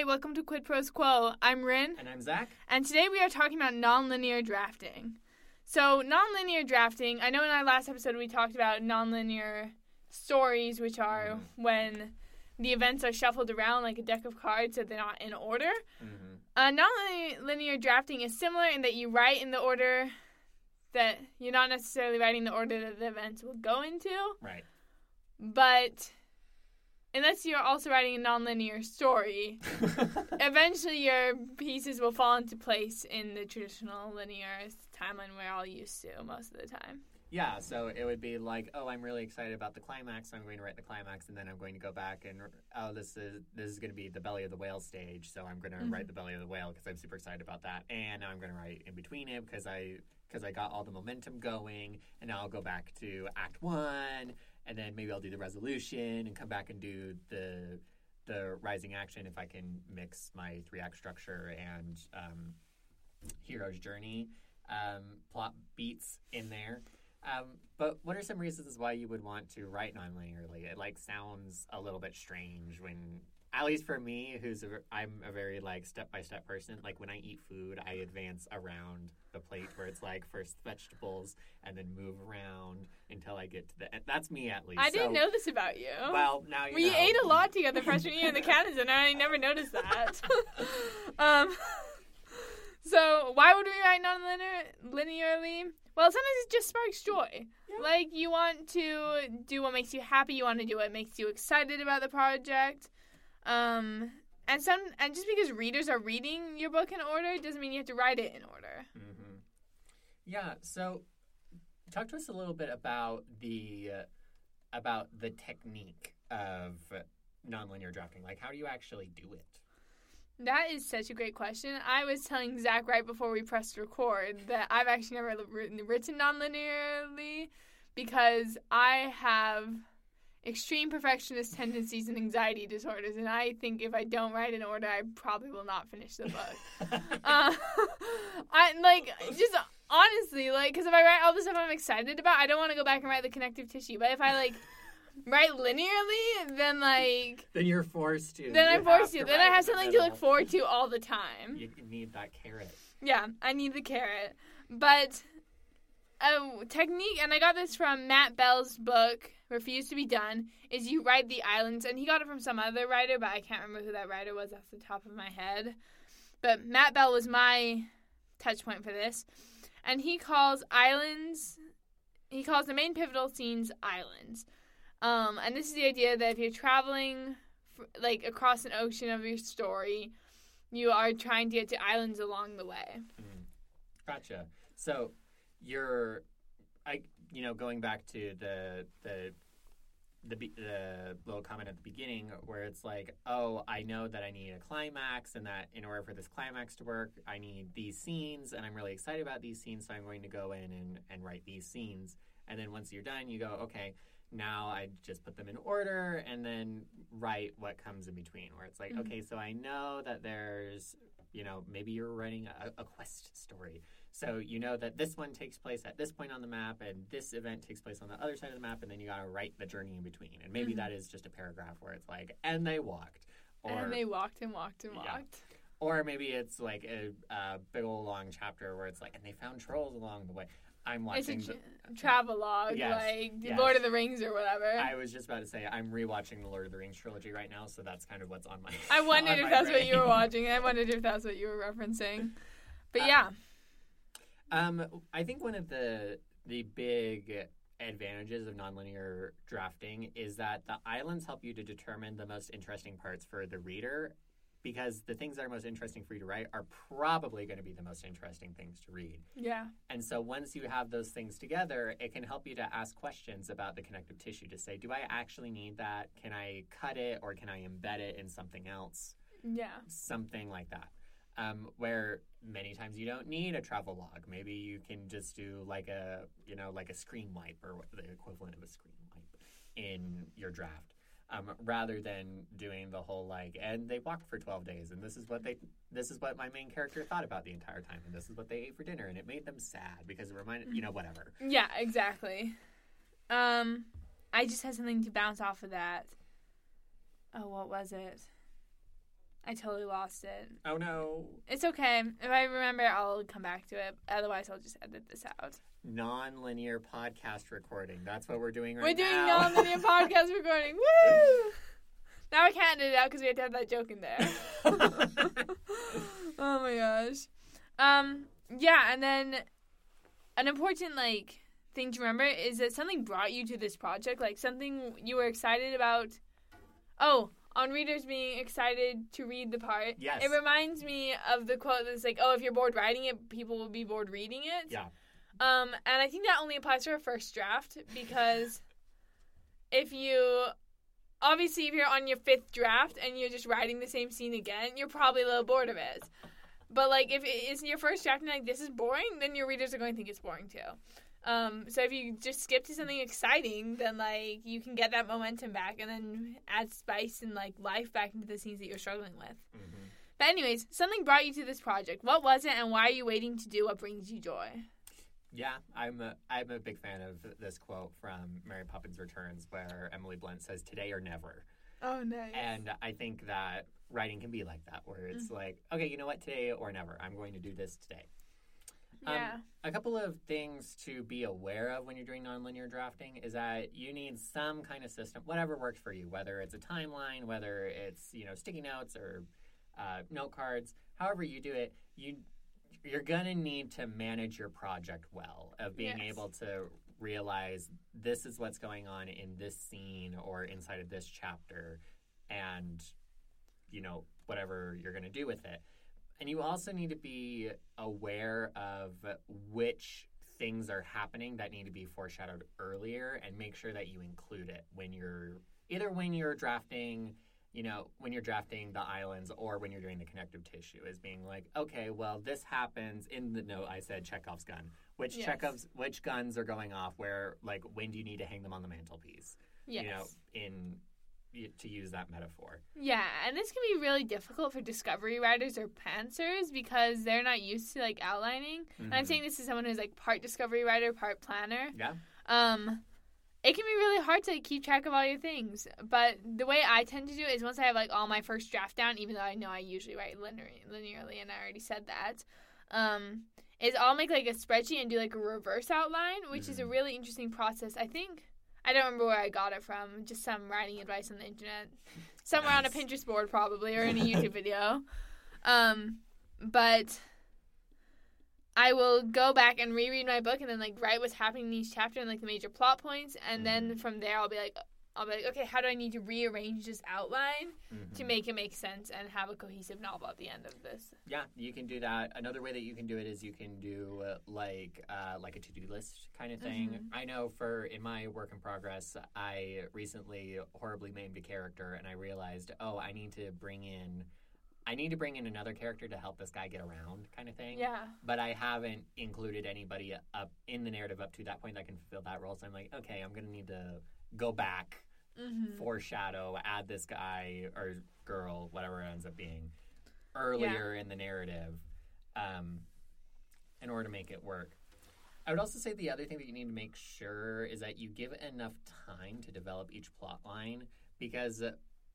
Hi, welcome to Quid Pros Quo. I'm Rin, And I'm Zac. and today we are talking about nonlinear drafting. So, nonlinear drafting, I know in our last episode we talked about nonlinear stories, which are when the events are shuffled around like a deck of cards so they're not in order. Mm-hmm. Uh, nonlinear drafting is similar in that you write in the order that you're not necessarily writing the order that the events will go into, Right. but unless you're also writing a nonlinear story, eventually your pieces will fall into place in the traditional linear timeline we're all used to most of the time. yeah, so it would be like, oh, I'm really excited about the climax. So I'm going to write the climax, and then I'm going to go back and oh, this is this is going to be the belly of the whale stage. So I'm going to Mhm. write the belly of the whale because I'm super excited about that, and now I'm going to write in between it because I because I got all the momentum going, and now I'll go back to Act One, and then maybe I'll do the resolution and come back and do the the rising action if I can mix my three act structure and um, hero's journey um, plot beats in there. Um, but what are some reasons why you would want to write non-linearly? It like sounds a little bit strange when, at least for me, who's I'm a very like step by step person. Like when I eat food, I advance around the plate where it's like first vegetables and then move around until I get to the. end. That's me at least. I didn't know this about you. Well, now you we know. ate a lot together freshman year in the Canada, and I never noticed that. um, so why would we write non-linear linearly? Well, sometimes it just sparks joy. Yeah. Like you want to do what makes you happy. You want to do what makes you excited about the project. Um, and some and just because readers are reading your book in order doesn't mean you have to write it in order. Yeah. So, talk to us a little bit about the uh, about the technique of nonlinear drafting. Like, how do you actually do it? That is such a great question. I was telling Zac right before we pressed record that I've actually never written, written non-linearly because I have extreme perfectionist tendencies and anxiety disorders, and I think if I don't write in order, I probably will not finish the book. uh, I like just honestly like because if I write all the stuff I'm excited about, I don't want to go back and write the connective tissue. But if I like write linearly, then like then you're forced to. then I'm forced have to. Then I have something to look forward to all the time. You need that carrot. Yeah, I need the carrot. But a technique, and I got this from Matt Bell's book, Refuse to Be Done, is you write the islands, and he got it from some other writer, but I can't remember who that writer was off the top of my head. But Matt Bell was my touch point for this. And he calls islands, he calls the main pivotal scenes islands. Um, and this is the idea that if you're traveling like across an ocean of your story, you are trying to get to islands along the way. Mm. Gotcha. So you're, I you know, going back to the the the the little comment at the beginning where it's like, oh, I know that I need a climax, and that in order for this climax to work, I need these scenes, and I'm really excited about these scenes, so I'm going to go in and and write these scenes, and then once you're done, you go, okay. Now I just put them in order and then write what comes in between. Where it's like, Mhm. okay, so I know that there's you know, maybe you're writing a, a quest story. So you know that this one takes place at this point on the map, and this event takes place on the other side of the map, and then you got to write the journey in between. And maybe Mhm. that is just a paragraph where it's like, and they walked, or and they walked and walked and Yeah. walked. or maybe it's like a, a big old long chapter where it's like, and they found trolls along the way. I'm It's a watching. tra- the, travelogue, Yes, like yes. Lord of the Rings or whatever. I was just about to say I'm rewatching the Lord of the Rings trilogy right now, so that's kind of what's on my. I wondered if that's what you were watching. I wondered if that's what you were referencing. But Uh, yeah, Um, I think one of the the big advantages of nonlinear drafting is that the islands help you to determine the most interesting parts for the reader because the things that are most interesting for you to write are probably going to be the most interesting things to read. yeah, And so once you have those things together, it can help you to ask questions about the connective tissue to say, do I actually need that? Can I cut it or can I embed it in something else? yeah, something like that. Um, where many times you don't need a travelogue. Maybe you can just do like a you know like a screen wipe or the equivalent of a screen wipe in your draft, um, rather than doing the whole like and they walked for twelve days and this is what they this is what my main character thought about the entire time and this is what they ate for dinner and it made them sad because it reminded you know whatever. yeah, exactly. Um, I just had something to bounce off of that. Oh, what was it? I totally lost it. Oh no. It's okay. If I remember, I'll come back to it. Otherwise, I'll just edit this out. Non-linear podcast recording. That's what we're doing right now. We're doing now. non-linear podcast recording. Woo! Now I can't edit it out because we had to have that joke in there. oh my gosh. Um. Yeah, and then an important like thing to remember is that something brought you to this project, like something you were excited about. Oh, on readers being excited to read the part. Yes. It reminds me of the quote that's like, "Oh, if you're bored writing it, people will be bored reading it." Yeah. Um, and I think that only applies to a first draft because if you obviously if you're on your fifth draft and you're just writing the same scene again, you're probably a little bored of it. But like if it is your first draft and like this is boring, then your readers are going to think it's boring too. Um, so if you just skip to something exciting, then like you can get that momentum back and then add spice and like life back into the scenes that you're struggling with. Mhm. But anyways, something brought you to this project. What was it, and why are you waiting to do what brings you joy? Yeah, I'm a, I'm a big fan of this quote from Mary Poppins Returns where Emily Blunt says, Today or never. Oh, nice. And I think that writing can be like that, where it's Mm-hmm. like, okay, you know what, today or never. I'm going to do this today. Um, yeah. A couple of things to be aware of when you're doing nonlinear drafting is that you need some kind of system, whatever works for you, whether it's a timeline, whether it's you know sticky notes or uh, note cards, however you do it, you you're gonna need to manage your project well of being Yes. able to realize this is what's going on in this scene or inside of this chapter, and you know whatever you're gonna do with it. And you also need to be aware of which things are happening that need to be foreshadowed earlier and make sure that you include it when you're either when you're drafting, you know, when you're drafting the islands or when you're doing the connective tissue is being like, okay, well, this happens in the note I said Chekhov's gun. Which Yes. Chekhov's which guns are going off where like when do you need to hang them on the mantelpiece? Yes. You know, in to use that metaphor. Yeah, and this can be really difficult for discovery writers or pantsers because they're not used to like outlining. And I'm Mhm. saying this as someone who's like part discovery writer, part planner. Yeah. Um, it can be really hard to keep track of all your things. But the way I tend to do it is once I have like all my first draft down, even though I know I usually write linear, linearly, and I already said that. Um, is I'll make like a spreadsheet and do like a reverse outline, which is a Mhm. really interesting process. I think I don't remember where I got it from. Just some writing advice on the internet, somewhere on a Pinterest board probably, or in a YouTube video. Um, but I will go back and reread my book and then like write what's happening in each chapter and like the major plot points, and then from there I'll be like, I'll be like, okay, how do I need to rearrange this outline to Mhm. make it make sense and have a cohesive novel at the end of this? Yeah, you can do that. Another way that you can do it is you can do uh, like uh, like a to do list kind of thing. Mhm. I know for in my work in progress, I recently horribly named a character, and I realized, oh, I need to bring in, I need to bring in another character to help this guy get around, kind of thing. Yeah. But I haven't included anybody up in the narrative up to that point that can fulfill that role. So I'm like, okay, I'm gonna need to go back, Mm-hmm. foreshadow, add this guy or girl, whatever it ends up being, earlier in the narrative, um, in order to make it work. I would also say the other thing that you need to make sure is that you give enough time to develop each plot line because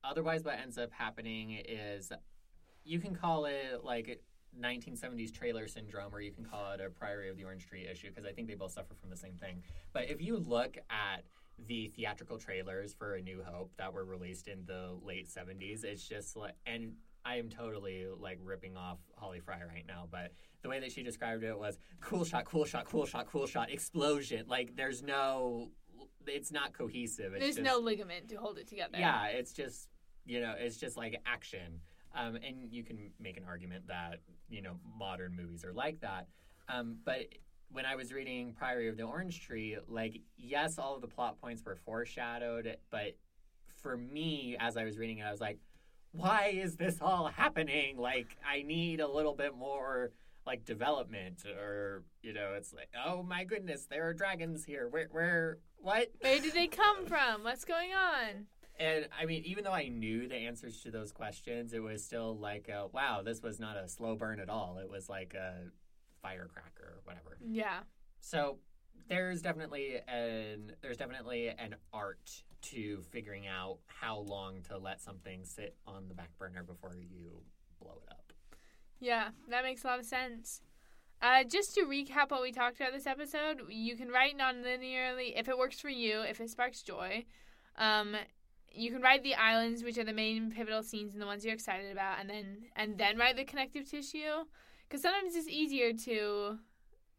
otherwise, what ends up happening is you can call it like 1970s trailer syndrome or you can call it a Priory of the Orange Tree issue because I think they both suffer from the same thing. But if you look at the theatrical trailers for A New Hope that were released in the late 70s, it's just like, and I am totally like ripping off Holly Frey right now, but the way that she described it was cool shot, cool shot, cool shot, cool shot, explosion. Like there's no, it's not cohesive. It's There's just, no ligament to hold it together. yeah, it's just you know, it's just like action. Um, and you can make an argument that you know modern movies are like that. Um, but when I was reading Priory of the Orange Tree, like yes, all of the plot points were foreshadowed, but for me, as I was reading it, I was like, why is this all happening? Like, I need a little bit more like development, or you know, it's like, oh my goodness, there are dragons here. Where, where, what? Where did they come from? What's going on? And I mean, even though I knew the answers to those questions, it was still like, uh, wow, this was not a slow burn at all. It was like a firecracker or whatever. Yeah. So there's definitely an there's definitely an art to figuring out how long to let something sit on the back burner before you blow it up. Yeah, that makes a lot of sense. Uh, just to recap what we talked about this episode, you can write non-linearly if it works for you, if it sparks joy. Um, you can write the islands, which are the main pivotal scenes and the ones you're excited about, and then and then write the connective tissue. Because sometimes it's easier to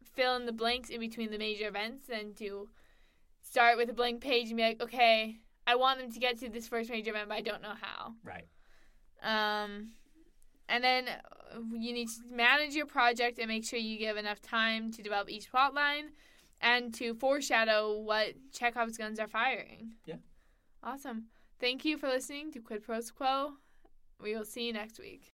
fill in the blanks in between the major events than to start with a blank page and be like, okay, I want them to get to this first major event, but I don't know how. Right. Um, and then you need to manage your project and make sure you give enough time to develop each plot line and to foreshadow what Chekhov's guns are firing. Yeah. Awesome. Thank you for listening to Quid Pro Quo. We will see you next week.